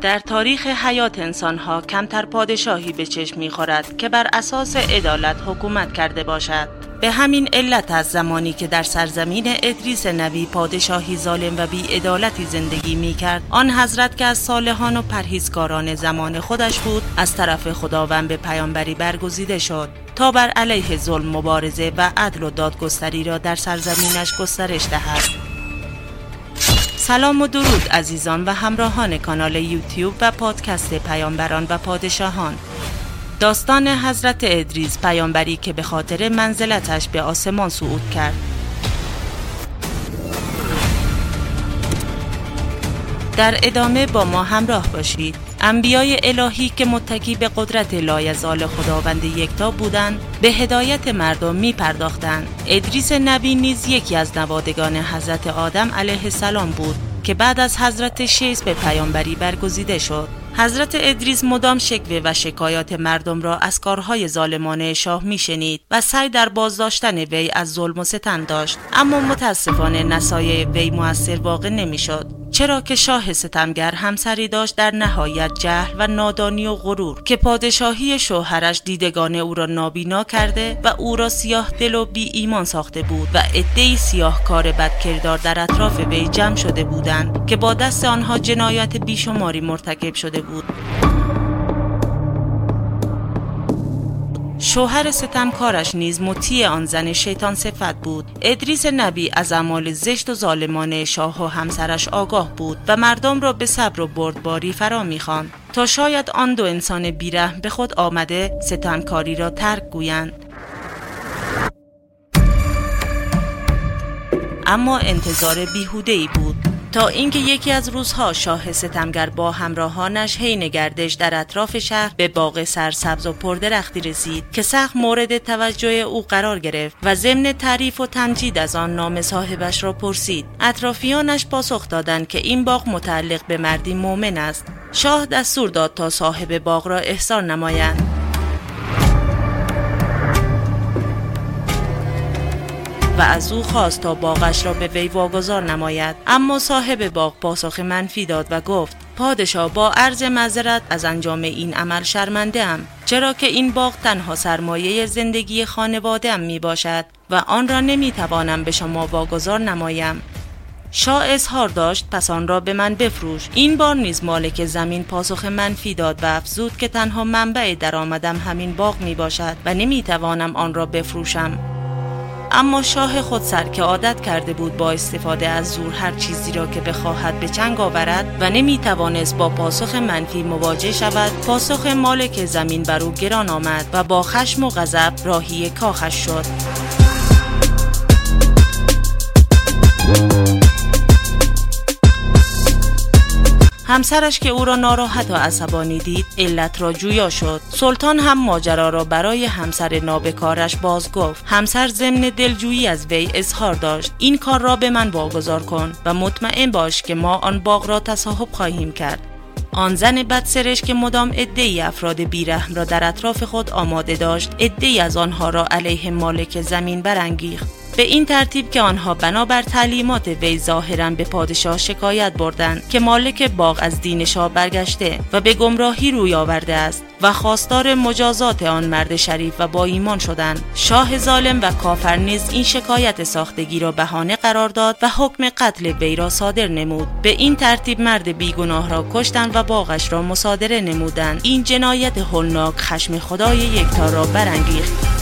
در تاریخ حیات انسانها کمتر پادشاهی به چشم می‌خورد که بر اساس عدالت حکومت کرده باشد. به همین علت از زمانی که در سرزمین ادریس نبی پادشاهی ظالم و بی عدالتی زندگی می کرد آن حضرت که از صالحان و پرهیزکاران زمان خودش بود از طرف خداوند به پیامبری برگزیده شد. تا بر علیه ظلم مبارزه و عدل و دادگستری را در سرزمینش گسترش دهد. سلام و درود عزیزان و همراهان کانال یوتیوب و پادکست پیامبران و پادشاهان. داستان حضرت ادریس پیامبری که به خاطر منزلتش به آسمان صعود کرد. در ادامه با ما همراه باشید. انبیای الهی که متکی به قدرت لایزال خداوند یکتا بودند به هدایت مردم می پرداختند ادریس نبی نیز یکی از نوادگان حضرت آدم علیه السلام بود. که بعد از حضرت شیس به پیامبری برگزیده شد. حضرت ادریس مدام شکوه و شکایات مردم را از کارهای ظالمانه شاه میشنید و سعی در بازداشتن وی از ظلم و ستم داشت. اما متاسفانه نصایح وی موثر واقع نمی‌شد. چرا که شاه ستمگر همسری داشت در نهایت جهل و نادانی و غرور که پادشاهی شوهرش دیدگان او را نابینا کرده و او را سیاه دل و بی ایمان ساخته بود و عدهای سیاه کار بدکردار در اطراف وی جمع شده بودند که با دست آنها جنایت بیشماری مرتکب شده بود. شوهر ستمکارش نیز مطیع آن زن شیطان صفت بود. ادریس نبی از اعمال زشت و ظالمانه شاه و همسرش آگاه بود و مردم را به صبر و بردباری فرا می‌خواند. تا شاید آن دو انسان بیرحم به خود آمده ستمکاری را ترک گویند. اما انتظار بیهوده ای بود. تا اینکه یکی از روزها شاه ستمگر با همراهانش حین گردش در اطراف شهر به باغ سرسبز و پردرختی رسید که سخت مورد توجه او قرار گرفت و ضمن تعریف و تمجید از آن نام صاحبش را پرسید. اطرافیانش پاسخ دادند که این باغ متعلق به مردی مؤمن است. شاه دستور داد تا صاحب باغ را احضار نمایند و از او خواست تا باغش را به وی واگذار نماید. اما صاحب باغ پاسخ منفی داد و گفت پادشاه با عرض معذرت از انجام این عمل شرمنده ام چرا که این باغ تنها سرمایه زندگی خانواده ام می باشد و آن را نمی توانم به شما واگذار نمایم. شاه اظهار داشت پس آن را به من بفروش. این بار نیز مالک زمین پاسخ منفی داد و افزود که تنها منبع درآمدم همین باغ می باشد و نمی توانم آن را بفروشم. اما شاه خود سر که عادت کرده بود با استفاده از زور هر چیزی را که بخواهد به چنگ آورد و نمی توانست با پاسخ منفی مواجه شود پاسخ مالک زمین بر او گران آمد و با خشم و غضب راهی کاخش شد. همسرش که او را ناراحت و عصبانی دید علت را جویا شد. سلطان هم ماجرا را برای همسر نابکارش باز گفت همسر ضمن دلجویی از وی اظهار داشت. این کار را به من واگذار کن و مطمئن باش که ما آن باغ را تصاحب خواهیم کرد. آن زن بدسرش که مدام عدهای افراد بیرحم را در اطراف خود آماده داشت عدهای از آنها را علیه مالک زمین برانگیخت. به این ترتیب که آنها بنابر تعلیمات وی ظاهرا به پادشاه شکایت بردند که مالک باغ از دین شاه برگشته و به گمراهی روی آورده است و خواستار مجازات آن مرد شریف و با ایمان شدند شاه ظالم و کافر نیز این شکایت ساختگی را بهانه قرار داد و حکم قتل وی را صادر نمود. به این ترتیب مرد بیگناه را کشتند و باغش را مصادره نمودند. این جنایت هولناک خشم خدای یکتا را برانگیخت.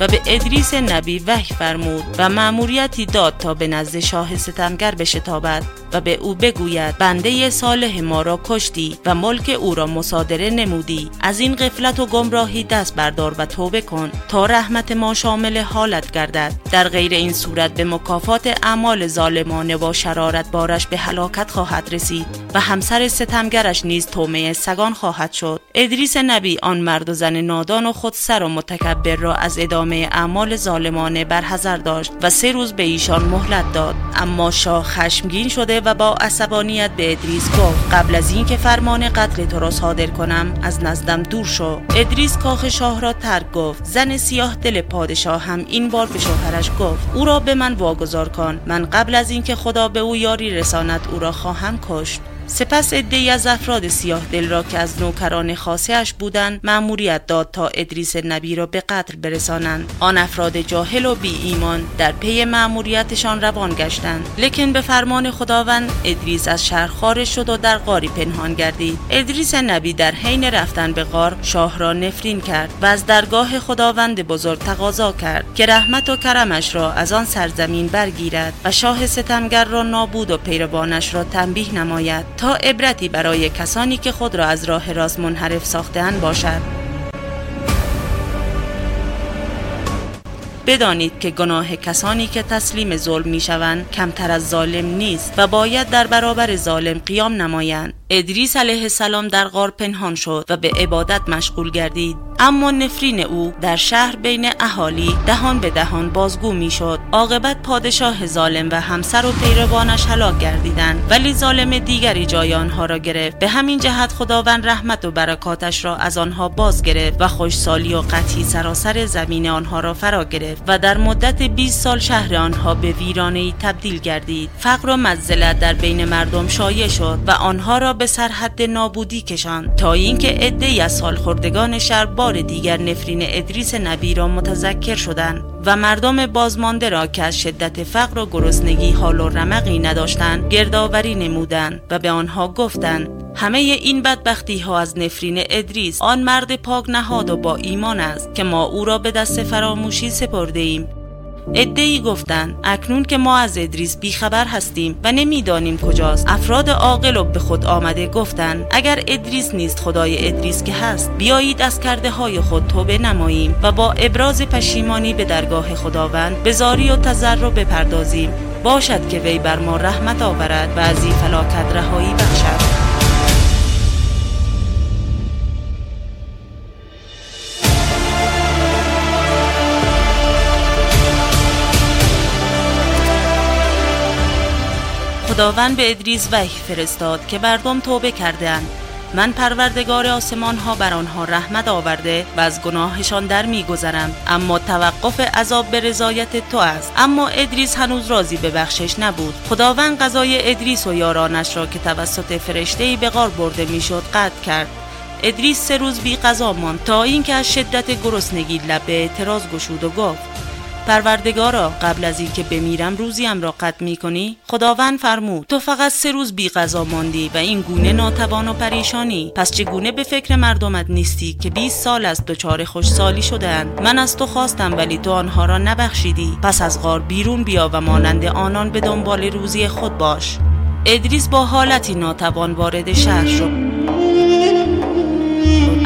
و به ادریس نبی وحی فرمود و مأموریتی داد تا به نزد شاه ستمگر بشتابد و به او بگوید بنده صالح ما را کشتی و ملک او را مصادره نمودی. از این قفلت و گمراهی دست بردار و توبه کن تا رحمت ما شامل حالت گردد. در غیر این صورت به مکافات اعمال ظالمانه و شرارت بارش به هلاکت خواهد رسید و همسر ستمگرش نیز تومه سگان خواهد شد. ادریس نبی آن مرد و زن نادان و خود سر و متکبر را از ادامه ادامه اعمال ظالمانه برحضر داشت و سه روز به ایشان مهلت داد. اما شاه خشمگین شده و با عصبانیت به ادریس گفت قبل از اینکه فرمان قتل تو را صادر کنم از نزدم دور شو. ادریس کاخ شاه را ترک گفت. زن سیاه دل پادشاه هم این بار به شوهرش گفت او را به من واگذار کن. من قبل از اینکه خدا به او یاری رساند او را خواهم کشت. سپس عده ای از افراد سیاه دل را که از نوکران خاصش بودند مأموریت داد تا ادریس نبی را به قتل برسانند. آن افراد جاهل و بی ایمان در پی مأموریتشان روان گشتند. لیکن به فرمان خداوند ادریس از شهر خارج شد و در غاری پنهان گردید. ادریس نبی در حین رفتن به غار شاه را نفرین کرد و از درگاه خداوند بزرگ تقاضا کرد که رحمت و کرمش را از آن سرزمین برگیرد و شاه ستمگر را نابود و پیروانش را تنبیه نماید. تا عبرتی برای کسانی که خود را از راه راست منحرف ساختهاند باشد. بدانید که گناه کسانی که تسلیم ظلم می شوند کمتر از ظالم نیست و باید در برابر ظالم قیام نمایند. ادریس علیه السلام در غار پنهان شد و به عبادت مشغول گردید. اما نفرین او در شهر بین اهالی دهان به دهان بازگو می‌شد عاقبت پادشاه ظالم و همسر و پیروانش هلاک گردیدند. ولی ظالم دیگری جای آنها را گرفت. به همین جهت خداوند رحمت و برکاتش را از آنها باز گرفت و خوشسالی و قطعی سراسر زمین آنها را فرا گرفت و در مدت 20 سال شهر آنها به ویرانه تبدیل گردید. فقر و مزلت در بین مردم شایع شد و آنها را به سرحد نابودی کشاند تا اینکه عدهای از سالخوردگان شهر بار دیگر نفرین ادریس نبی را متذکر شدند و مردم بازمانده را که از شدت فقر و گرسنگی حال و رمقی نداشتند گردآوری نمودند و به آنها گفتند همه این بدبختی ها از نفرین ادریس آن مرد پاک نهاد و با ایمان است که ما او را به دست فراموشی سپرده ایم عده ای گفتند اکنون که ما از ادریس بیخبر هستیم و نمی‌دانیم کجاست. افراد عاقل و به خود آمده گفتند اگر ادریس نیست خدای ادریس که هست بیایید از کرده های خود توبه نماییم و با ابراز پشیمانی به درگاه خداوند به زاری و تضرع بپردازیم. باشد که وی بر ما رحمت آورد و از این فلاکت رهایی بخشد. خداوند به ادریس وحی فرستاد که مردم توبه کردهاند. من پروردگار آسمان ها بر آنها رحمت آورده و از گناهشان در میگذرم. اما توقف عذاب به رضایت تو است. اما ادریس هنوز راضی به بخشش نبود. خداوند قضای ادریس و یارانش را که توسط فرشته به غار برده می‌شد قطع کرد. ادریس سه روز بی غذا ماند تا اینکه از شدت گرسنگی لب به اعتراض گشود و گفت پروردگارا قبل از اینکه بمیرم روزیم را قطع می کنی خداوند فرمود تو فقط سه روز بی غذا ماندی و این گونه ناتوان و پریشانی. پس چگونه به فکر مردمت نیستی که 20 سال از دچار خوشسالی شدهاند؟ من از تو خواستم ولی تو آنها را نبخشیدی. پس از غار بیرون بیا و مانند آنان به دنبال روزی خود باش. ادریس با حالتی ناتوان وارد شهر شد.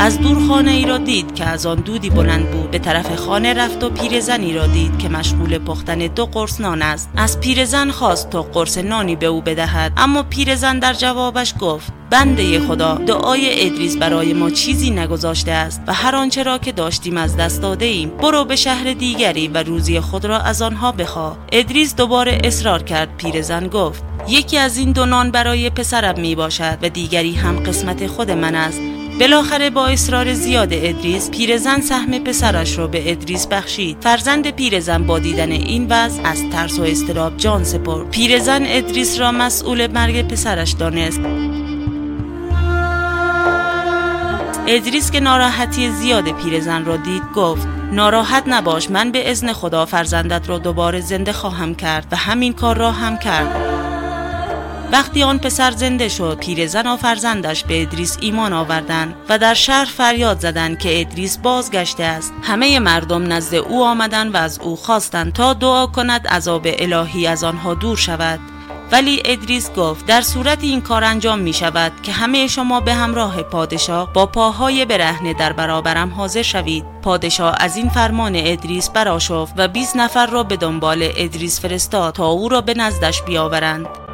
از دور خانه ای را دید که از آن دودی بلند بود. به طرف خانه رفت و پیرزنی را دید که مشغول پختن دو قرص نان است. از پیرزن خواست تا قرص نانی به او بدهد. اما پیرزن در جوابش گفت بنده خدا دعای ادریس برای ما چیزی نگذاشته است و هر آنچه را که داشتیم از دست داده ایم برو به شهر دیگری و روزی خود را از آنها بخواه. ادریس دوباره اصرار کرد. پیرزن گفت یکی از این دو نان برای پسرم می باشد و دیگری هم قسمت خود من است. بالاخره با اصرار زیاد ادریس پیرزن سهم پسرش را به ادریس بخشید. فرزند پیرزن با دیدن این وضع از ترس و استراب جان سپرد. پیرزن ادریس را مسئول مرگ پسرش دانست. ادریس که ناراحتی زیاد پیرزن را دید گفت ناراحت نباش من به ازن خدا فرزندت را دوباره زنده خواهم کرد و همین کار را هم کرد. وقتی آن پسر زنده شد پیرزن و فرزندش به ادریس ایمان آوردند و در شهر فریاد زدند که ادریس بازگشته است. همه مردم نزد او آمدند و از او خواستند تا دعا کند عذاب الهی از آنها دور شود. ولی ادریس گفت در صورت این کار انجام می شود که همه شما به همراه پادشاه با پاهای برهنه در برابرم حاضر شوید. پادشاه از این فرمان ادریس براشفت و 20 نفر را به دنبال ادریس فرستاد تا او را به نزدش بیاورند.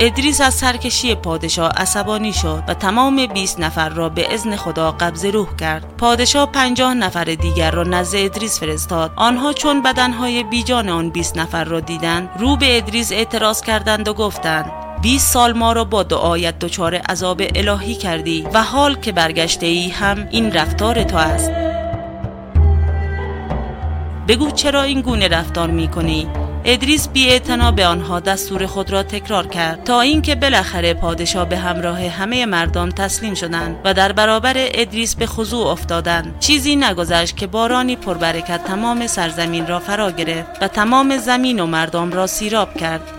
ادریس از سرکشی پادشاه عصبانی شد و تمام 20 نفر را به اذن خدا قبض روح کرد. پادشاه 50 نفر دیگر را نزد ادریس فرستاد. آنها چون بدنهای بیجان آن 20 نفر را دیدند رو به ادریس اعتراض کردند و گفتند 20 سال ما را با دعایت دچار عذاب الهی کردی و حال که برگشته ای هم این رفتار تو است. بگو چرا این گونه رفتار می کنی؟ ادریس نبی به آنها دستور خود را تکرار کرد تا اینکه بالاخره پادشاه به همراه همه مردم تسلیم شدند و در برابر ادریس به خضوع افتادند. چیزی نگذشت که بارانی پربرکت تمام سرزمین را فرا گرفت و تمام زمین و مردم را سیراب کرد.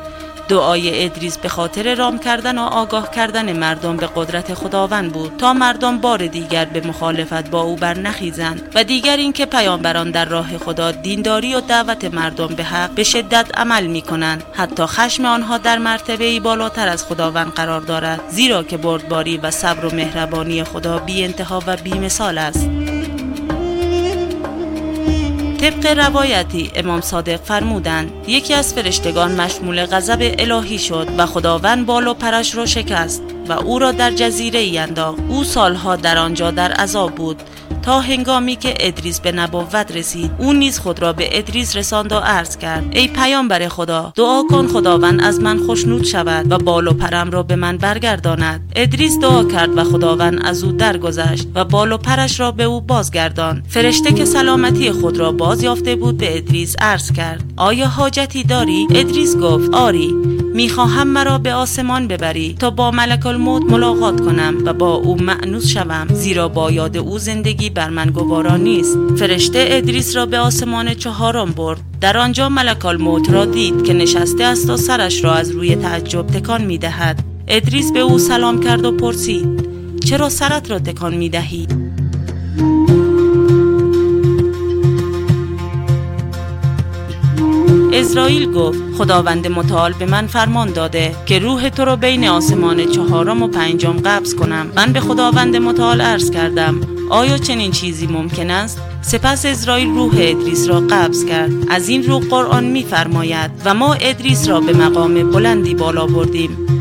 دعای ادریس به خاطر رام کردن و آگاه کردن مردم به قدرت خداوند بود تا مردم بار دیگر به مخالفت با او برنخیزند و دیگر اینکه پیامبران در راه خدا دینداری و دعوت مردم به حق به شدت عمل می کنند حتی خشم آنها در مرتبه ای بالاتر از خداوند قرار دارد زیرا که بردباری و صبر و مهربانی خدا بی انتها و بی مثال است. طبق روایتی امام صادق فرمودند یکی از فرشتگان مشمول غضب الهی شد و خداوند بال و پرش را شکست. و او را در جزیره ای انداخت. او سالها در آنجا در عذاب بود. تا هنگامی که ادریس به نبوت رسید او نیز خود را به ادریس رساند و عرض کرد ای پیامبر خدا دعا کن خداوند از من خوشنود شود و بال و پرم را به من برگرداند. ادریس دعا کرد و خداوند از او درگذشت و بال و پرش را به او بازگرداند فرشته که سلامتی خود را باز یافته بود به ادریس عرض کرد آیا حاجتی داری؟ ادریس گفت آری. می‌خواهم مرا به آسمان ببری تا با ملک الموت ملاقات کنم و با او مأنوس شوم زیرا با یاد او زندگی بر من گوارا نیست. فرشته ادریس را به آسمان چهارم برد. در آنجا ملک الموت را دید که نشسته است و سرش را از روی تعجب تکان می‌دهد. ادریس به او سلام کرد و پرسید چرا سرت را تکان می‌دهی؟ اسرائیل گفت خداوند متعال به من فرمان داده که روح تو را بین آسمان چهارم و پنجم قبض کنم. من به خداوند متعال عرض کردم آیا چنین چیزی ممکن است؟ سپس اسرائیل روح ادریس را قبض کرد. از این رو قرآن میفرماید و ما ادریس را به مقام بلندی بالا بردیم.